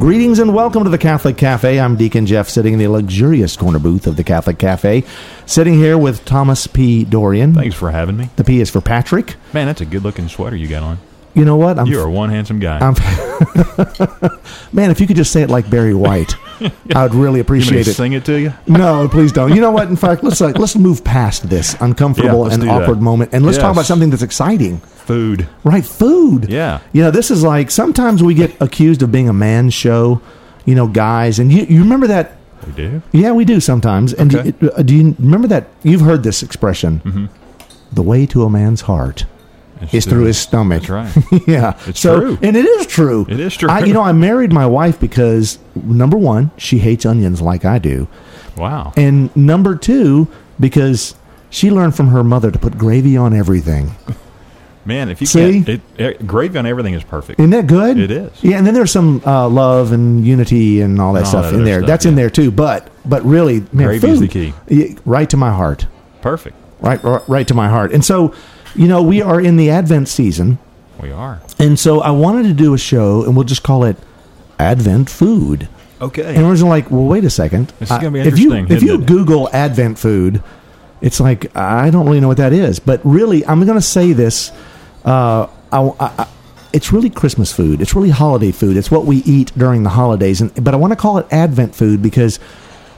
Greetings and welcome to the Catholic Cafe. I'm Deacon Jeff, sitting in the luxurious corner booth of the Catholic Cafe, sitting here with Thomas P. Dorian. Thanks for having me. The P is for Patrick. Man, that's a good looking sweater you got on. You know what? I'm You are one handsome guy. I'm Man, if you could just say it like Barry White, I would really you appreciate it. sing it to you? No, please don't. You know what? In fact, let's like, let's move past this uncomfortable let's and do that. awkward moment, and let's talk about something that's exciting. Food. Right, food. Yeah. You know, this is like sometimes we get accused of being a man show. You know, guys, and you you remember that We do. Yeah, we do sometimes. And Okay. do, uh, do you remember that? You've heard this expression. The way to a man's heart It's is through his stomach. That's right. yeah, It's so, true. and it is true. It is true. I, you know, I married my wife because number one, she hates onions like I do, Wow. and number two, because she learned from her mother to put gravy on everything. Man, if you See? it, it, gravy on everything is perfect. Isn't that good? It is. Yeah, and then there's some uh, love and unity and all that And all stuff that in there. stuff, That's in there too. But but really, man, Gravy's food, the key. right to my heart. Perfect. right, right right to my heart. And so, you know, we are in the Advent season, We are. and so I wanted to do a show, and we'll just call it Advent Food. Okay. And we're just like, well, wait a second. This is gonna be if you interesting, if you? Google Advent food, it's like I don't really know what that is. But really, I'm going to say this. Uh, I, I, I- it's really Christmas food. It's really holiday food. It's what we eat during the holidays. And but I want to call it Advent food because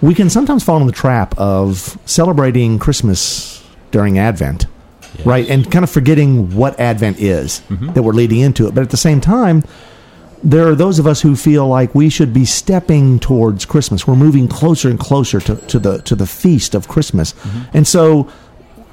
we can sometimes fall in the trap of celebrating Christmas during Advent, right? And kind of forgetting what Advent is Mm-hmm. that we're leading into it. But at the same time, there are those of us who feel like we should be stepping towards Christmas. We're moving closer and closer to, to the to the feast of Christmas, Mm-hmm. and so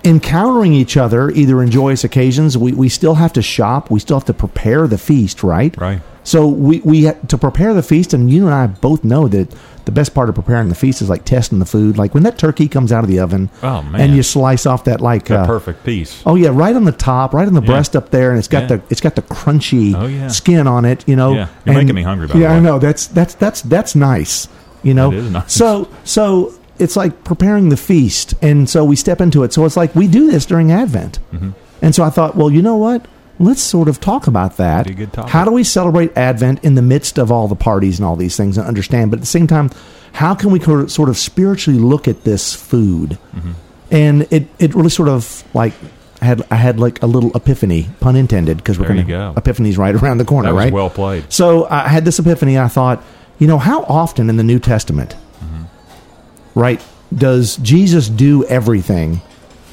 encountering each other either in joyous occasions, we, we still have to shop. We still have to prepare the feast, right? Right. So we we to prepare the feast, and you and I both know that the best part of preparing the feast is like testing the food. Like when that turkey comes out of the oven, Oh, man. and you slice off that like That uh, perfect piece. Oh yeah, right on the top, right on the breast up there, and it's got Yeah. the it's got the crunchy Oh, yeah. skin on it. You know, Yeah. You're And- making me hungry, by the yeah, I know that's that's that's that's nice. You know, It is nice. So so it's like preparing the feast, and so we step into it. So it's like we do this during Advent, Mm-hmm. and so I thought, well, you know what? Let's sort of talk about that. Be good topic. How do we celebrate Advent in the midst of all the parties and all these things and understand? But at the same time, how can we sort of spiritually look at this food? Mm-hmm. And it, it really sort of like had I had like a little epiphany, pun intended, because we're going to go. epiphany's right around the corner, right? well played. So I had this epiphany. I thought, you know, how often in the New Testament, Mm-hmm. right, does Jesus do everything,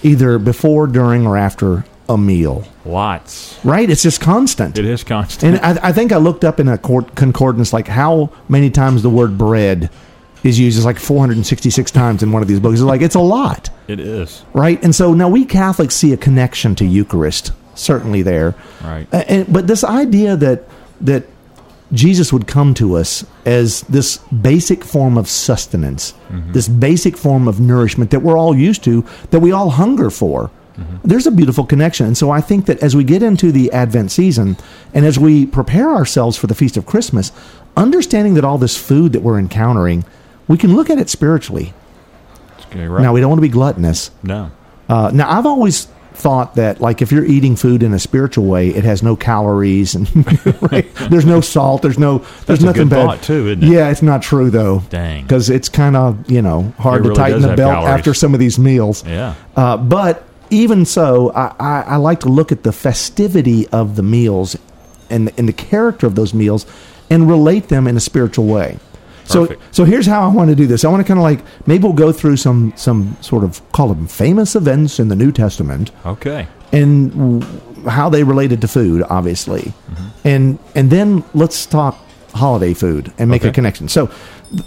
either before, during, or after a meal? Lots. Right? It's just constant. It is constant. And I, I think I looked up in a court concordance like how many times the word bread is used. It's like 466 times in one of these books. It's like it's a lot, it is. right? And so now we Catholics see a connection to Eucharist, certainly there. Right. A- and, but this idea that that Jesus would come to us as this basic form of sustenance, mm-hmm. this basic form of nourishment that we're all used to, that we all hunger for. There's a beautiful connection. And so I think that as we get into the Advent season and as we prepare ourselves for the Feast of Christmas, understanding that all this food that we're encountering, we can look at it spiritually. Okay, right. Now, we don't want to be gluttonous. no. Uh, now, I've always thought that, like, if you're eating food in a spiritual way, it has no calories and right? there's no salt, there's no, there's That's a nothing bad. too, isn't it? Yeah, it's not true though. Dang. because it's kind of you know hard It to really tighten the belt calories. after some of these meals. Yeah. Uh, but even so, I, I, I like to look at the festivity of the meals and and the character of those meals and relate them in a spiritual way. So, Perfect. so here's how I want to do this. I want to kind of like maybe we'll go through some some sort of call them famous events in the New Testament Okay. and w- how they related to food, obviously, Mm-hmm. and and then let's talk holiday food and make a connection. So,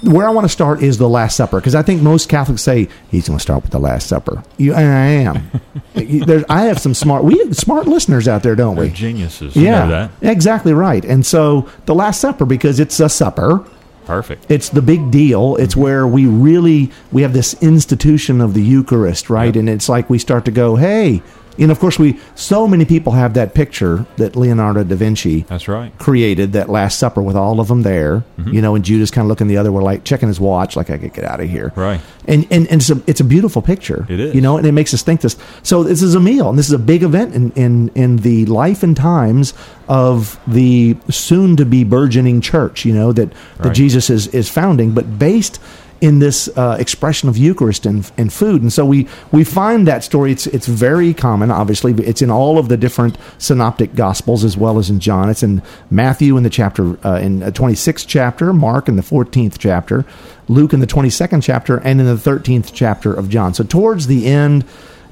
where I want to start is the Last Supper because I think most Catholics say he's going to start with the Last Supper. You and I am. There's, I have some smart we have smart listeners out there, don't They're we? geniuses. Yeah, know that. exactly right. And so the Last Supper because it's a supper. Perfect. It's the big deal. It's Mm-hmm. where we really we have this institution of the Eucharist, right? And it's like we start to go, hey, Know, of course, we so many people have that picture that Leonardo da Vinci That's right. created that Last Supper with all of them there. Mm-hmm. You know, and Judas kind of looking the other way, like checking his watch, like I could get out of here. Right. And and, and it's a it's a beautiful picture. It is. You know, and it makes us think this. So this is a meal, and this is a big event in in in the life and times of the soon to be burgeoning church. You know that that Jesus is is founding, but based in this uh, expression of Eucharist and, and food. And so we, we find that story. It's, it's very common, obviously. It's in all of the different synoptic gospels as well as in John. It's in Matthew in the chapter, uh, in the 26th chapter, Mark in the 14th chapter, Luke in the 22nd chapter, and in the 13th chapter of John. So towards the end,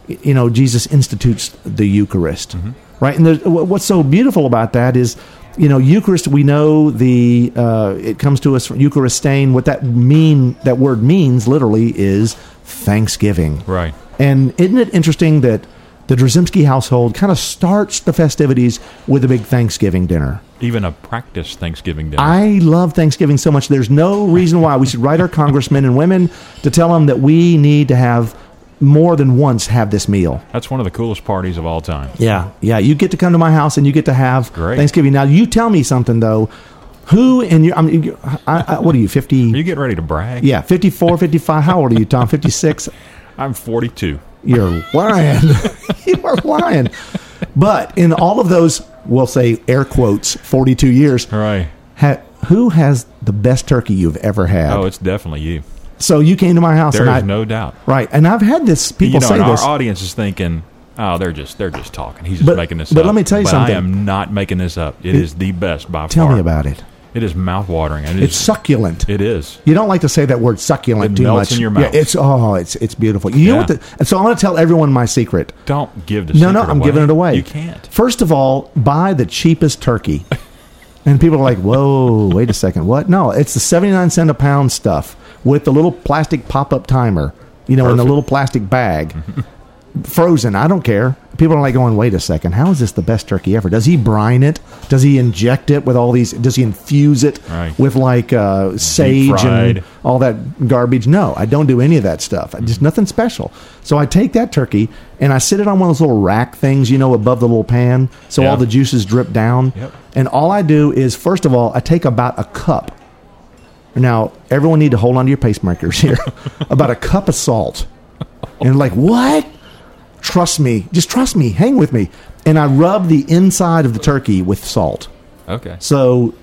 you know, Jesus institutes the Eucharist, right? And there's, what's so beautiful about that is, you know, Eucharist. We know the uh, it comes to us from Eucharistein. What that mean that word means literally is Thanksgiving, Right. And isn't it interesting that the Drzymski household kind of starts the festivities with a big Thanksgiving dinner? Even a practice Thanksgiving dinner. I love Thanksgiving so much. There's no reason why we should write our congressmen and women to tell them that we need to have more than once have this meal. That's one of the coolest parties of all time. Yeah, yeah. You get to come to my house and you get to have Great. Thanksgiving. Now, you tell me something though. Who in your? I mean, I, I, what are you? Fifty? Are you getting ready to brag? yeah, 54, 55. How old are you, Tom? Fifty six. I'm 42. You're lying. you are lying. But in all of those, we'll say air quotes, forty two years. Right. Ha, who has the best turkey you've ever had? Oh, it's definitely you. So you came to my house, There and is I, no doubt. right, and I've had this. People you know, say and this. our audience is thinking, "Oh, they're just they're just talking. He's just But- making this but up." let me tell you But something. I am not making this up. It- it is the best by Tell far. me about it. It is mouth-watering. it It's is- succulent. It is. You don't like to say that word succulent It too melts much. in your Yeah, mouth. it's oh, it's it's beautiful. You know what? The, and so I'm going to tell everyone my secret. Don't give the No, no, I'm away. giving it away. You can't. First of all, buy the cheapest turkey. and people are like, "Whoa, wait a second, what?" No, it's the 79 cent a pound stuff with the little plastic pop-up timer. You know, in the little plastic bag, frozen. I don't care. People are like going, "Wait a second, how is this the best turkey ever?" Does he brine it? Does he inject it with all these? Does he infuse it Right. with like uh, sage and all that garbage. No, I don't do any of that stuff. I Just nothing special. So I take that turkey and I sit it on one of those little rack things, you know, above the little pan, so Yeah. all the juices drip down. Yep. And all I do is, first of all, I take about a cup. Now, everyone need to hold on to your pacemakers here. about a cup of salt. And like, what? Trust me. Just trust me. Hang with me. And I rub the inside of the turkey with salt. Okay. So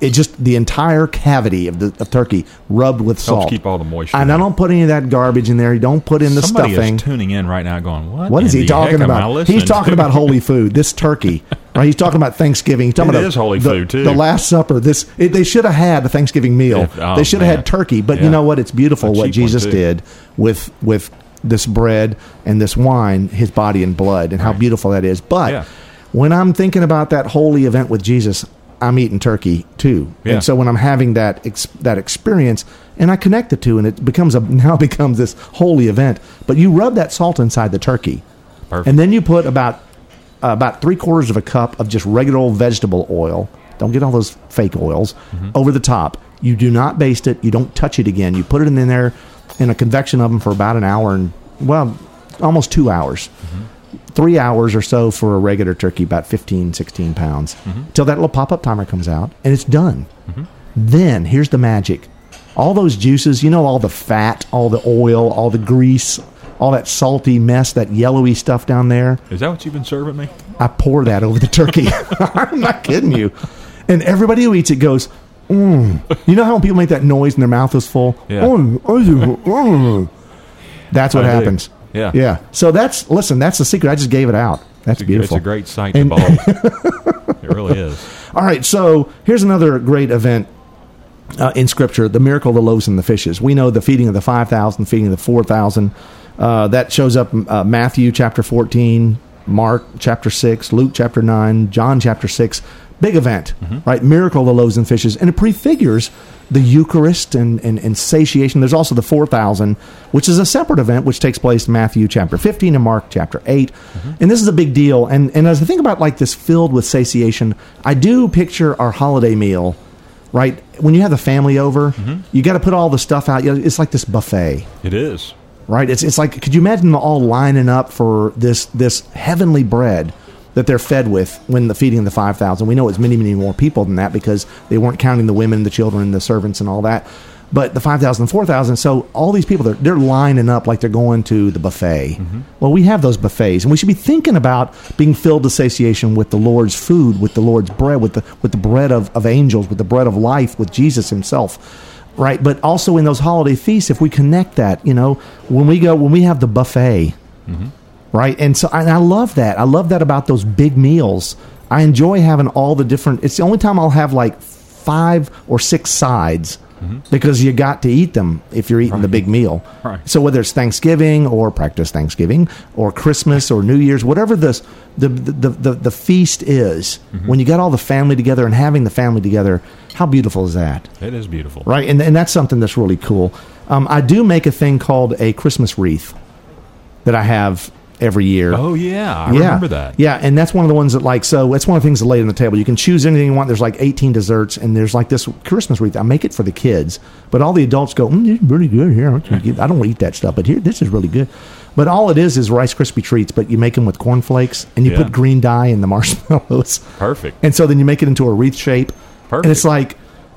it just the entire cavity of the of turkey rubbed with Helps salt. keep all the moisture. And I out. don't put any of that garbage in there. You don't put in the Somebody stuffing. is tuning in right now, going, "What? What is he talking heck am I about? He's talking about holy food. This turkey, right? He's talking about Thanksgiving. He's talking It about is holy the, food, too. The Last Supper. This it, they should have had a Thanksgiving meal. If- oh, they should have had turkey. But you know what? It's beautiful what Jesus did with with this bread and this wine, His body and blood, and how beautiful that is. But Yeah. when I'm thinking about that holy event with Jesus, I'm eating turkey too. Yeah. And so when I'm having that ex- that experience, and I connect the two, and it becomes a now becomes this holy event. But you rub that salt inside the turkey, Perfect. and then you put about uh, about three quarters of a cup of just regular old vegetable oil. Don't get all those fake oils over the top. You do not baste it. You don't touch it again. You put it in there in a convection oven for about an hour and well, almost two hours. Three hours or so for a regular turkey, about 15, 16 pounds, till that little pop up timer comes out and it's done. Then here's the magic. All those juices, you know, all the fat, all the oil, all the grease, all that salty mess, that yellowy stuff down there. is that what you've been serving me? I pour that over the turkey. I'm not kidding you. And everybody who eats it goes, mm. You know how when people make that noise and their mouth is full? Yeah. "Mm, mm, mm." That's what I do. Yeah. Yeah. So that's, listen, that's the secret. I just gave it out. That's It's beautiful. It's a great sight to And- behold. it really is. All right, so here's another great event uh, in Scripture: the miracle of the loaves and the fishes. We know the feeding of the five thousand, feeding of the four thousand. Uh, that shows up in uh, Matthew chapter fourteen, Mark chapter six, Luke chapter nine, John chapter six. Big event, right? Miracle of the loaves and fishes, and it prefigures the Eucharist and, and, and satiation. There's also the four thousand, which is a separate event, which takes place in Matthew chapter fifteen and Mark chapter 8 and this is a big deal. And and as I think about like this filled with satiation, I do picture our holiday meal, right? When you have the family over, you got to put all the stuff out. It's like this buffet. It is. right? It's it's like could you imagine them all lining up for this this heavenly bread that they're fed with when the feeding the five thousand? We know it's many many more people than that because they weren't counting the women, the children, the servants, and all that. But the 5,000, 4,000, so all these people, they're, they're lining up like they're going to the buffet. Mm-hmm. Well, we have those buffets, and we should be thinking about being filled to satiation with the Lord's food, with the Lord's bread, with the, with the bread of, of angels, with the bread of life, with Jesus himself right? But also in those holiday feasts, if we connect that, you know, when we go, when we have the buffet, mm-hmm. Right? And so and I love that. I love that about those big meals. I enjoy having all the different. It's the only time I'll have like five or six sides because you got to eat them if you're eating the big meal. Right. So whether it's Thanksgiving or practice Thanksgiving or Christmas or New Year's, whatever this the the the, the feast is, when you got all the family together and having the family together, how beautiful is that? It is beautiful. right? And, and that's something that's really cool. Um, I do make a thing called a Christmas wreath that I have every year. Oh yeah, I yeah. remember that. Yeah, and that's one of the ones that like so. It's one of the things that lay on the table. You can choose anything you want. There's like 18 desserts, and there's like this Christmas wreath. I make it for the kids, but all the adults go, mm, "This is really good here." I don't eat that stuff, but here, this is really good. But all it is is Rice Krispie treats, but you make them with cornflakes, and you Yeah. put green dye in the marshmallows. Perfect. And so then you make it into a wreath shape. Perfect. And it's like,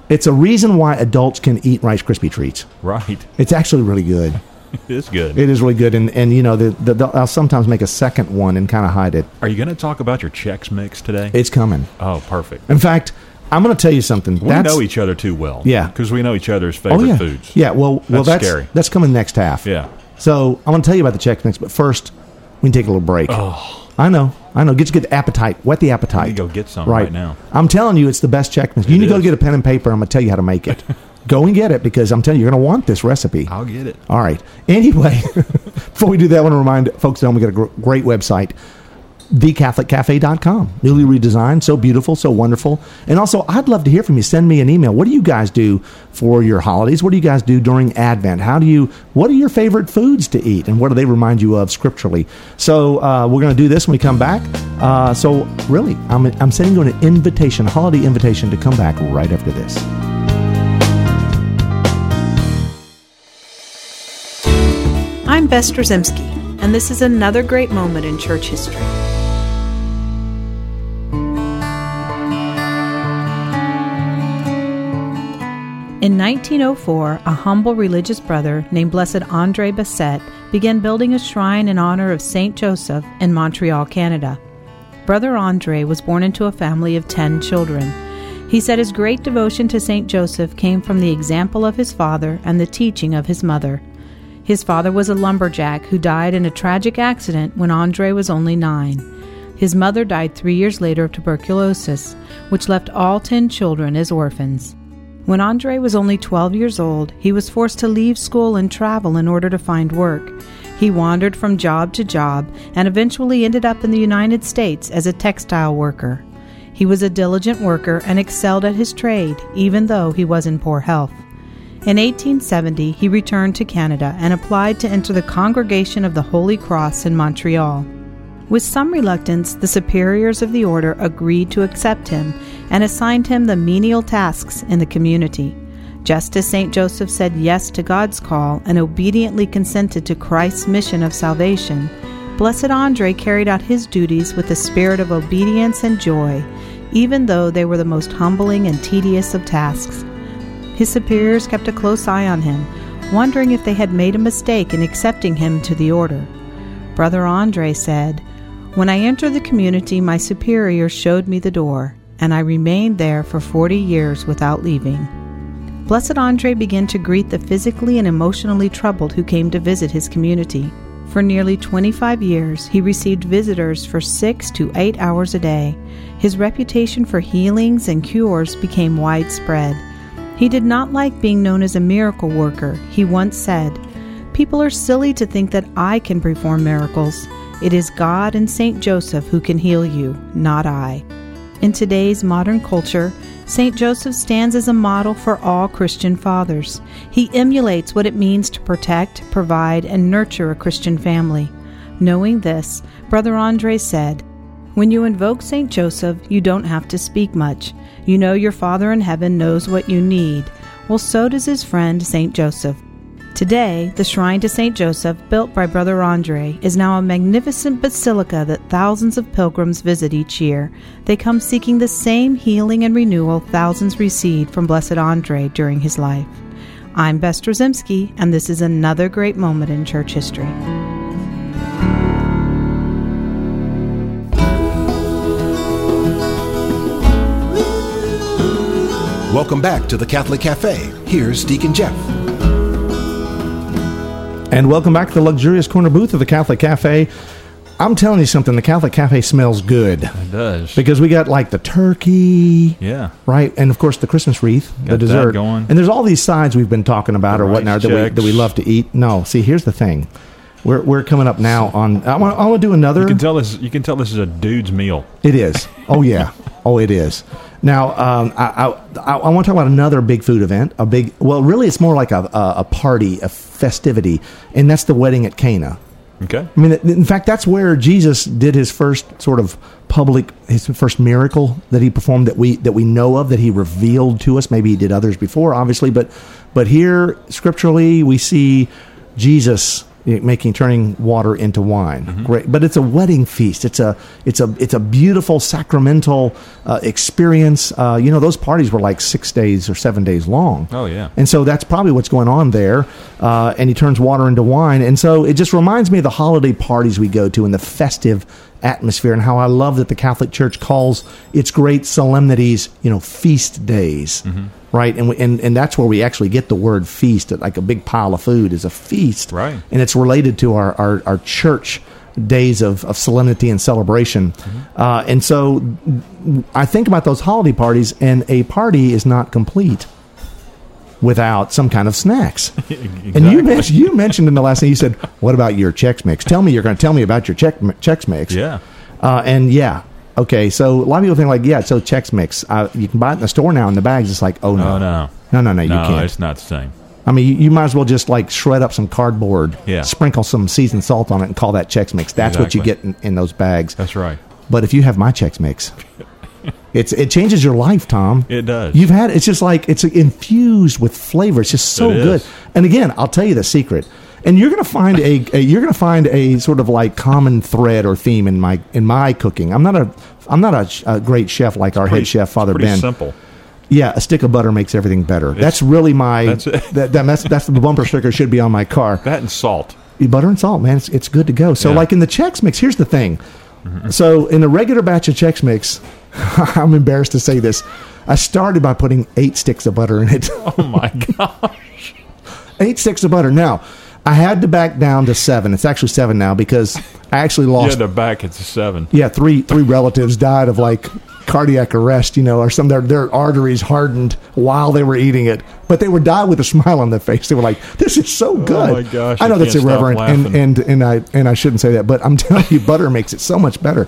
it's a reason why adults can eat Rice Krispie treats. Right. It's actually really good. It is good. It is really good. And, and you know, the, the, the- I'll sometimes make a second one and kind of hide it. Are you going to talk about your Chex Mix today? It's coming. oh, perfect. In fact, I'm going to tell you something. We know each other too well. Yeah. Because we know each other's Oh favorite yeah, foods. yeah. Well, well, That's that's scary. that's coming next half. Yeah. So I'm going to tell you about the Chex Mix, but first we can take a little break. Oh, I know, I know. Get you get the appetite, wet the appetite. To go get some right now. I'm telling you, it's the best Chex Mix. You It need to go get a pen and paper. I'm going to tell you how to make it. go and get it because I'm telling you, you're going to want this recipe. I'll get it. All right. Anyway, before we do that, I want to remind folks at home we got a gr- great website, thecatholiccafe.com. Newly redesigned, so beautiful, so wonderful. And also, I'd love to hear from you. Send me an email. What do you guys do for your holidays? What do you guys do during Advent? How do you, what are your favorite foods to eat? And what do they remind you of scripturally? So, uh, we're going to do this when we come back. Uh, so, really, I'm, I'm sending you an invitation, a holiday invitation to come back right after this. I'm Bess Drzymski, and this is another great moment in church history. In 1904, a humble religious brother named Blessed Andre Bessette began building a shrine in honor of Saint Joseph in Montreal, Canada. Brother Andre was born into a family of 10 children. He said his great devotion to Saint Joseph came from the example of his father and the teaching of his mother. His father was a lumberjack who died in a tragic accident when Andre was only nine. His mother died three years later of tuberculosis, which left all 10 children as orphans. When Andre was only 12 years old, he was forced to leave school and travel in order to find work. He wandered from job to job and eventually ended up in the United States as a textile worker. He was a diligent worker and excelled at his trade, even though he was in poor health. In 1870, he returned to Canada and applied to enter the Congregation of the Holy Cross in Montreal. With some reluctance, the superiors of the order agreed to accept him and assigned him the menial tasks in the community. Just as St. Joseph said yes to God's call and obediently consented to Christ's mission of salvation, Blessed Andre carried out his duties with a spirit of obedience and joy, even though they were the most humbling and tedious of tasks. His superiors kept a close eye on him, wondering if they had made a mistake in accepting him to the order. Brother Andre said, When I entered the community, my superior showed me the door, and I remained there for 40 years without leaving. Blessed Andre began to greet the physically and emotionally troubled who came to visit his community. For nearly 25 years, he received visitors for six to eight hours a day. His reputation for healings and cures became widespread. He did not like being known as a miracle worker. He once said, People are silly to think that I can perform miracles. It is God and Saint Joseph who can heal you, not I. In today's modern culture, St. Joseph stands as a model for all Christian fathers. He emulates what it means to protect, provide, and nurture a Christian family. Knowing this, Brother Andre said, When you invoke St. Joseph, you don't have to speak much. You know your Father in heaven knows what you need. Well, so does his friend St. Joseph. Today, the shrine to St. Joseph, built by Brother Andre, is now a magnificent basilica that thousands of pilgrims visit each year. They come seeking the same healing and renewal thousands received from Blessed Andre during his life. I'm Bess and this is another great moment in church history. Welcome back to the Catholic Cafe. Here's Deacon Jeff. And welcome back to the luxurious corner booth of the Catholic Cafe. I'm telling you something, the Catholic Cafe smells good. It does. Because we got like the turkey, yeah. right? And of course the Christmas wreath, the that dessert. going. And there's all these sides we've been talking about The or whatnot that we, that we love to eat. No, see, here's the thing. We're, we're coming up now on. I want, I want to do another. You can tell this. You can tell this is a dude's meal. It is. Oh yeah. oh, it is. Now, um, I, I, I want to talk about another big food event. A big. Well, really, it's more like a, a, a party, a festivity, and that's the wedding at Cana. Okay. I mean, in fact, that's where Jesus did his first sort of public, his first miracle that he performed that we that we know of that he revealed to us. Maybe he did others before, obviously, but but here scripturally we see Jesus making turning water into wine. Great, but it's a wedding feast. It's a it's a it's a beautiful sacramental uh, experience. Uh, you know, those parties were like six days or seven days long. Oh, yeah. And so that's probably what's going on there. Uh, and he turns water into wine. And so it just reminds me of the holiday parties we go to and the festive atmosphere and how I love that the Catholic Church calls its great solemnities, you know, feast days. Right, and, we, and and that's where we actually get the word feast. Like a big pile of food is a feast, Right. And it's related to our our, our church days of, of solemnity and celebration. Uh, and so I think about those holiday parties, and a party is not complete without some kind of snacks. And you mentioned, you mentioned in the last thing you said, "What about your Chex Mix? Tell me you're going to tell me about your Chex Chex Mix." Yeah. uh, and yeah, okay. So a lot of people think like, yeah, so Chex Mix. Uh, you can buy it in the store now in the bags. It's like, oh no, Oh no. no, no, no, you no, can't. it's not the same. I mean, you, you might as well just like shred up some cardboard, Yeah. sprinkle some seasoned salt on it, and call that Chex Mix. That's what you get in, in those bags. That's right. But if you have my Chex Mix, it's it changes your life, Tom. It does. You've had it's just like it's infused with flavor. It's just so It good. And again, I'll tell you the secret. And you're going to find a, a you're to find a sort of like common thread or theme in my in my cooking. I'm not a I'm not a, a great chef like our Pretty- head chef Father pretty Ben. simple. Yeah, a stick of butter makes everything better. that's really my that's that, that that's, that's the bumper sticker should be on my car. That and salt. Butter and salt, man, it's, it's good to go. So, Yeah. like in the Chex Mix, here's the thing. So, in a regular batch of Chex Mix, I'm embarrassed to say this. I started by putting eight sticks of butter in it. Oh my god. eight sticks of butter. Now, I had to back down to seven. It's actually seven now because I actually lost Yeah, lost. the back it's a seven. Yeah, three three relatives died of like cardiac arrest, you know, or some their their arteries hardened while they were eating it, but they were died with a smile on their face. They were like, "This is so oh, good." Oh my gosh, I I know that's irreverent, and and and I and I shouldn't say that, but I'm telling you, butter makes it so much better.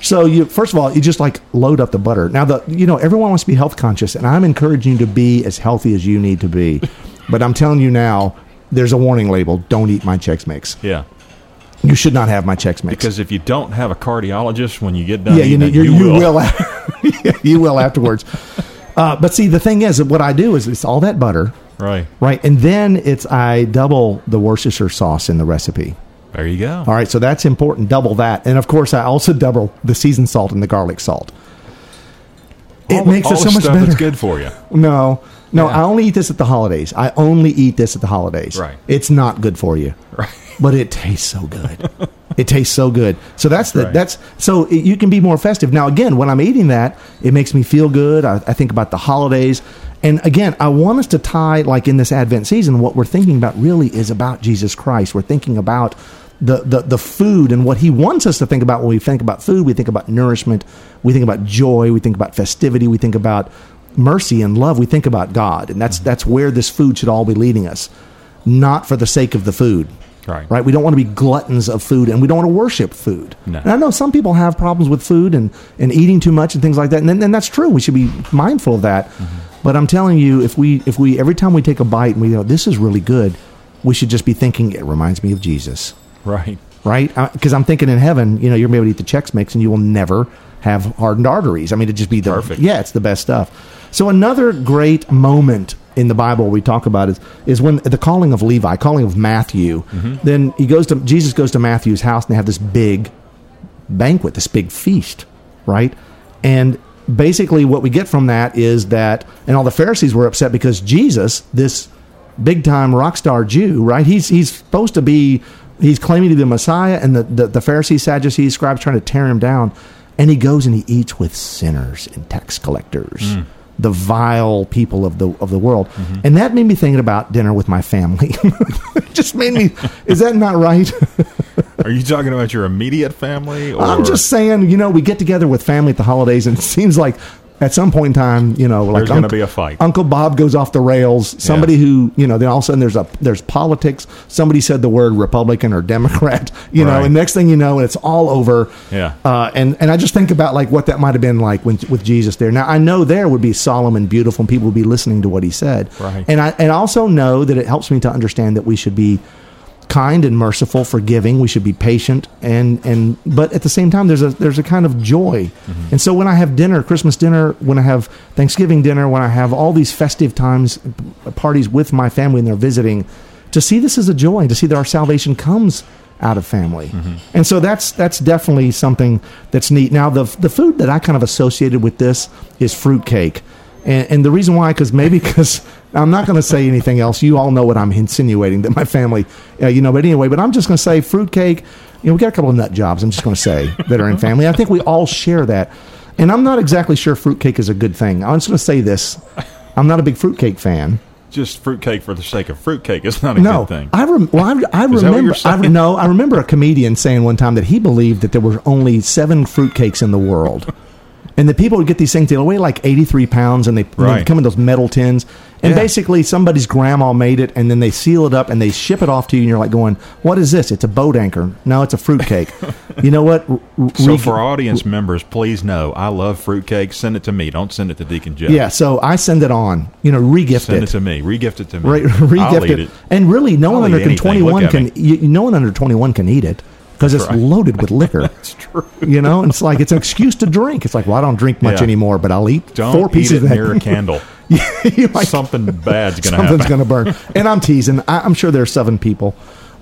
So you first of all, you just like load up the butter. Now the you know everyone wants to be health conscious, and I'm encouraging you to be as healthy as you need to be, but I'm telling you now. There's a warning label. Don't eat my Chex Mix. Yeah. You should not have my Chex Mix. Because if you don't have a cardiologist when you get done, yeah, you, need, you, you, you will. will. you will afterwards. Uh, but see, the thing is, what I do is it's all that butter, Right. right, and then it's I double the Worcestershire sauce in the recipe. There you go. All right, so that's important. Double that, and of course, I also double the seasoned salt and the garlic salt. It the- makes all it so much better. That's good for you. No, no, Yeah. I only eat this at the holidays. I only eat this at the holidays. Right. It's not good for you. Right. But it tastes so good. it tastes so good. So that's the Right. that's so it, you can be more festive. Now again, when I'm eating that, it makes me feel good. I, I think about the holidays. And again, I want us to tie like in this Advent season, what we're thinking about really is about Jesus Christ. We're thinking about the, the, the food and what he wants us to think about when we think about food. We think about nourishment. We think about joy. We think about festivity. We think about mercy and love. We think about God. And that's, that's where this food should all be leading us, not for the sake of the food. Right. Right. We don't want to be gluttons of food and we don't want to worship food. No. And I know some people have problems with food and, and eating too much and things like that. And, then- and that's true. We should be mindful of that. Mm-hmm. But I'm telling you, if we, if we, every time we take a bite and we go, this is really good, we should just be thinking, it reminds me of Jesus Right. Right? Uh, because I'm thinking in heaven, you know, you're going to be able to eat the Chex Mix and you will never have hardened arteries. I mean, it'd just be the Perfect. yeah, it's the best stuff. So another great moment in the Bible we talk about is is when the calling of Levi, calling of Matthew. Mm-hmm. Then he goes to Jesus goes to Matthew's house and they have this big banquet, this big feast, right? And basically, what we get from that is that, and all the Pharisees were upset because Jesus, this big time rock star Jew, right? He's he's supposed to be, he's claiming to be the Messiah, and the, the, the Pharisees, Sadducees, scribes trying to tear him down. And he goes and he eats with sinners and tax collectors. Mm. The vile people of the of the world, mm-hmm. and that made me thinking about dinner with my family. just made me. Is that not right? Are you talking about your immediate family? Or I'm just saying, you know, we get together with family at the holidays, and it seems like at some point in time, you know, like There's gonna be a fight. Uncle Bob goes off the rails. Somebody Yeah. who, you know, then all of a sudden there's a there's politics. Somebody said the word Republican or Democrat, you know, and next thing you know, it's all over. Yeah. Uh, and and I just think about like what that might have been like when, with Jesus there. Now I know there would be solemn and beautiful, and people would be listening to what he said. Right. And I and I also know that it helps me to understand that we should be kind and merciful, forgiving. We should be patient and and but at the same time there's a there's a kind of joy. Mm-hmm. And so when I have dinner, Christmas dinner, when I have Thanksgiving dinner, when I have all these festive times uh, parties with my family and they're visiting, to see this as a joy, to see that our salvation comes out of family. Mm-hmm. And so that's that's definitely something that's neat. Now the the food that I kind of associated with this is fruitcake. And, and the reason why, because maybe because I'm not going to say anything else. You all know what I'm insinuating that my family, uh, you know. But anyway, but I'm just going to say fruitcake. You know, we got a couple of nut jobs. I'm just going to say that are in family. I think we all share that. And I'm not exactly sure fruitcake is a good thing. I'm just going to say this. I'm not a big fruitcake fan. just fruitcake for the sake of fruitcake. It's not a No, good thing. I rem- well, I, I Is remember. I, no, I remember a comedian saying one time that he believed that there were only seven fruitcakes in the world, and the people would get these things. They weigh like eighty three pounds, and they, they Right. come in those metal tins. And Yeah. basically, somebody's grandma made it, and then they seal it up and they ship it off to you, and you're like going, "What is this? It's a boat anchor? No, it's a fruitcake." you know what? R- so re- for audience members, please know I love fruitcake. Send it to me. Don't send it to Deacon Jeff. yeah, so I send it on. You know, regift Send it. it to me. Regift it to me. Re- re-gift it. it. And really, no I'll one under 21 can. You, no one under 21 can eat it because it's right. loaded with liquor. It's true. You know, and it's like it's an excuse to drink. It's like, well, I don't drink much Yeah. anymore, but I'll eat Don't four eat pieces that. near a candle. Might- Something bad's going to happen. something's happen. going to burn. And I'm teasing. I, I'm sure there's seven people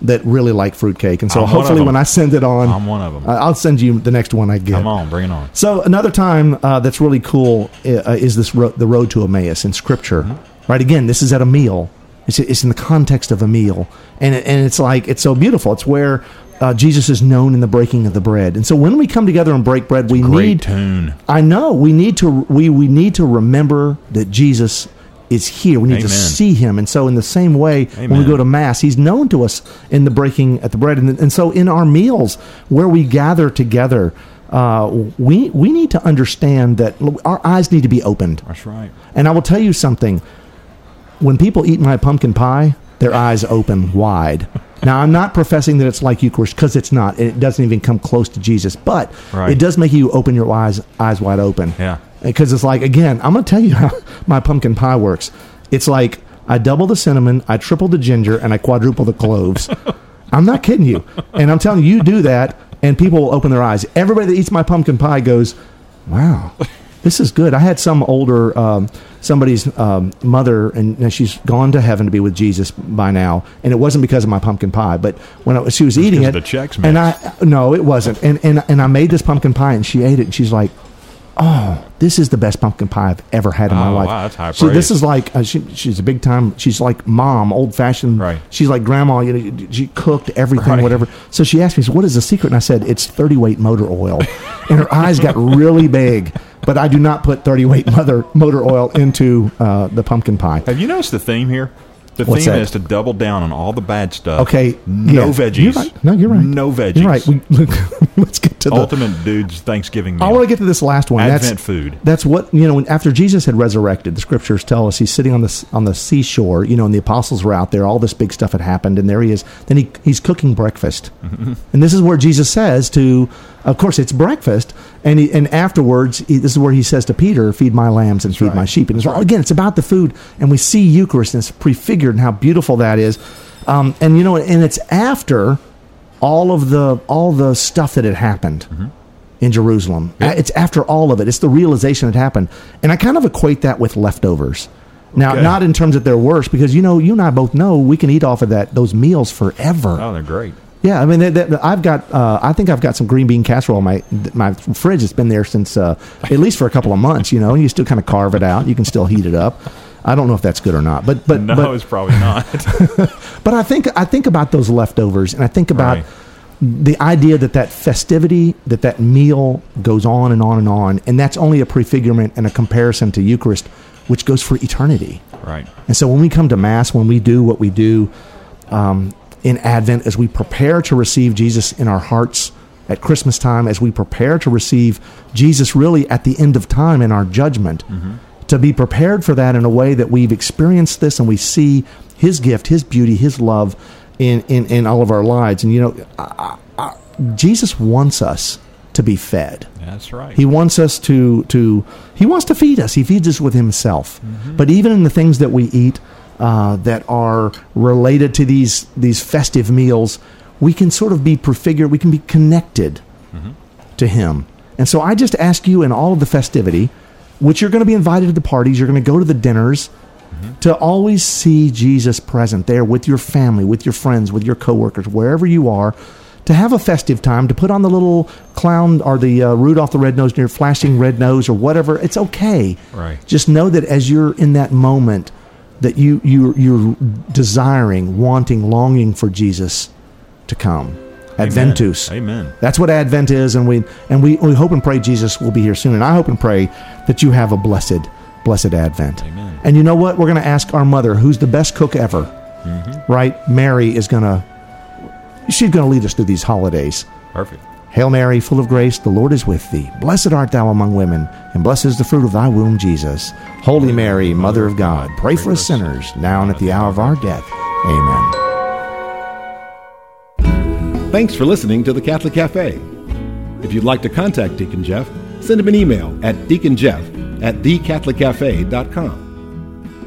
that really like fruitcake, and so I'm hopefully when I send it on, I'm one of them. I'll send you the next one I get. Come on, bring it on. So another time uh, that's really cool uh, is this ro- the road to Emmaus in Scripture, Mm-hmm. right? Again, this is at a meal. It's, it's in the context of a meal, and it, and it's like it's so beautiful. It's where uh, Jesus is known in the breaking of the bread, and so when we come together and break bread, we need. tune. I know we need to we we need to remember that Jesus is here. We need to see him, and so in the same way, when we go to mass, he's known to us in the breaking at the bread, and, and so in our meals where we gather together. Uh, we we need to understand that our eyes need to be opened, That's right. and I will tell you something. When people eat my pumpkin pie, their eyes open wide. Now, I'm not professing that it's like Eucharist because it's not. It doesn't even come close to Jesus, but Right. it does make you open your eyes eyes wide open. Yeah. Because it's like again, I'm going to tell you how my pumpkin pie works. It's like I double the cinnamon, I triple the ginger, and I quadruple the cloves. I'm not kidding you, and I'm telling you, you do that, and people will open their eyes. Everybody that eats my pumpkin pie goes, "Wow, this is good." I had some older um, somebody's um, mother, and know, she's gone to heaven to be with Jesus by now, and it wasn't because of my pumpkin pie, but when I, she was eating it, the checks and I no, it wasn't, and and and I made this pumpkin pie, and she ate it, and she's like. Oh, this is the best pumpkin pie I've ever had in my Oh, life. wow, that's high See, this is like uh, she, she's a big time. She's like mom, old fashioned. Right. She's like grandma. You know, she cooked everything, Right. whatever. So she asked me, so "What is the secret?" And I said, "It's thirty weight motor oil." and her eyes got really big. But I do not put thirty weight mother motor oil into uh, the pumpkin pie. Have you noticed the theme here? The What's theme that? is to double down on all the bad stuff. Okay, No yeah, veggies. You're right. No, you're right. No veggies. You're right. We, let's get to the Ultimate dude's Thanksgiving meal. I want to get to this last one. Advent that's, food. That's what you know. After Jesus had resurrected, the scriptures tell us he's sitting on the on the seashore. You know, and the apostles were out there. All this big stuff had happened, and there he is. Then he he's cooking breakfast, and this is where Jesus says to, of course, it's breakfast, and he, and afterwards, he, this is where he says to Peter, "Feed my lambs and feed right. my sheep." And it's, again, it's about the food, and we see Eucharist and it's prefigured and how beautiful that is. Um, and you know, and it's after all of the all the stuff that had happened in Jerusalem. It's after all of it. It's the realization that happened, and I kind of equate that with leftovers. Now, Okay. not in terms that they're worse, because you know, you and I both know we can eat off of that those meals forever. Oh, they're great. Yeah, I mean, they, they, I've got. Uh, I think I've got some green bean casserole. in My my fridge has been there since uh, at least for a couple of months. You know, you still kind of carve it out. You can still heat it up. I don't know if that's good or not, but but No, but, it's probably not. but I think I think about those leftovers, and I think about Right. the idea that that festivity, that that meal goes on and on and on, and that's only a prefigurement and a comparison to Eucharist, which goes for eternity. right. And so when we come to Mass, when we do what we do um, in Advent, as we prepare to receive Jesus in our hearts at Christmas time, as we prepare to receive Jesus really at the end of time in our judgment, mm-hmm. to be prepared for that in a way that we've experienced this and we see His gift, His beauty, His love in, in, in all of our lives. And, you know, I, I, Jesus wants us to be fed. That's right. He wants us to to he wants to feed us. He feeds us with himself. Mm-hmm. But even in the things that we eat uh, that are related to these these festive meals, we can sort of be prefigured. We can be connected to him. And so I just ask you in all of the festivity, which you're going to be invited to the parties, you're going to go to the dinners, to always see Jesus present there with your family, with your friends, with your coworkers, wherever you are, to have a festive time, to put on the little clown or the uh, Rudolph the Red Nose, Deer flashing red nose or whatever. It's okay. Right. Just know that as you're in that moment, that you you you're desiring, wanting, longing for Jesus to come. Adventus. Amen. That's what Advent is, and we and we, we hope and pray Jesus will be here soon. And I hope and pray that you have a blessed, blessed Advent. Amen. And you know what? We're going to ask our mother, who's the best cook ever, mm-hmm. right? Mary is going to. She's going to lead us through these holidays. Perfect. Hail Mary, full of grace, the Lord is with thee. Blessed art thou among women, and blessed is the fruit of thy womb, Jesus. Holy Mary, Mother of God, pray for us sinners, now and at the hour of our death. Amen. Thanks for listening to the Catholic Cafe. If you'd like to contact Deacon Jeff, send him an email at deaconjeff at thecatholiccafe.com.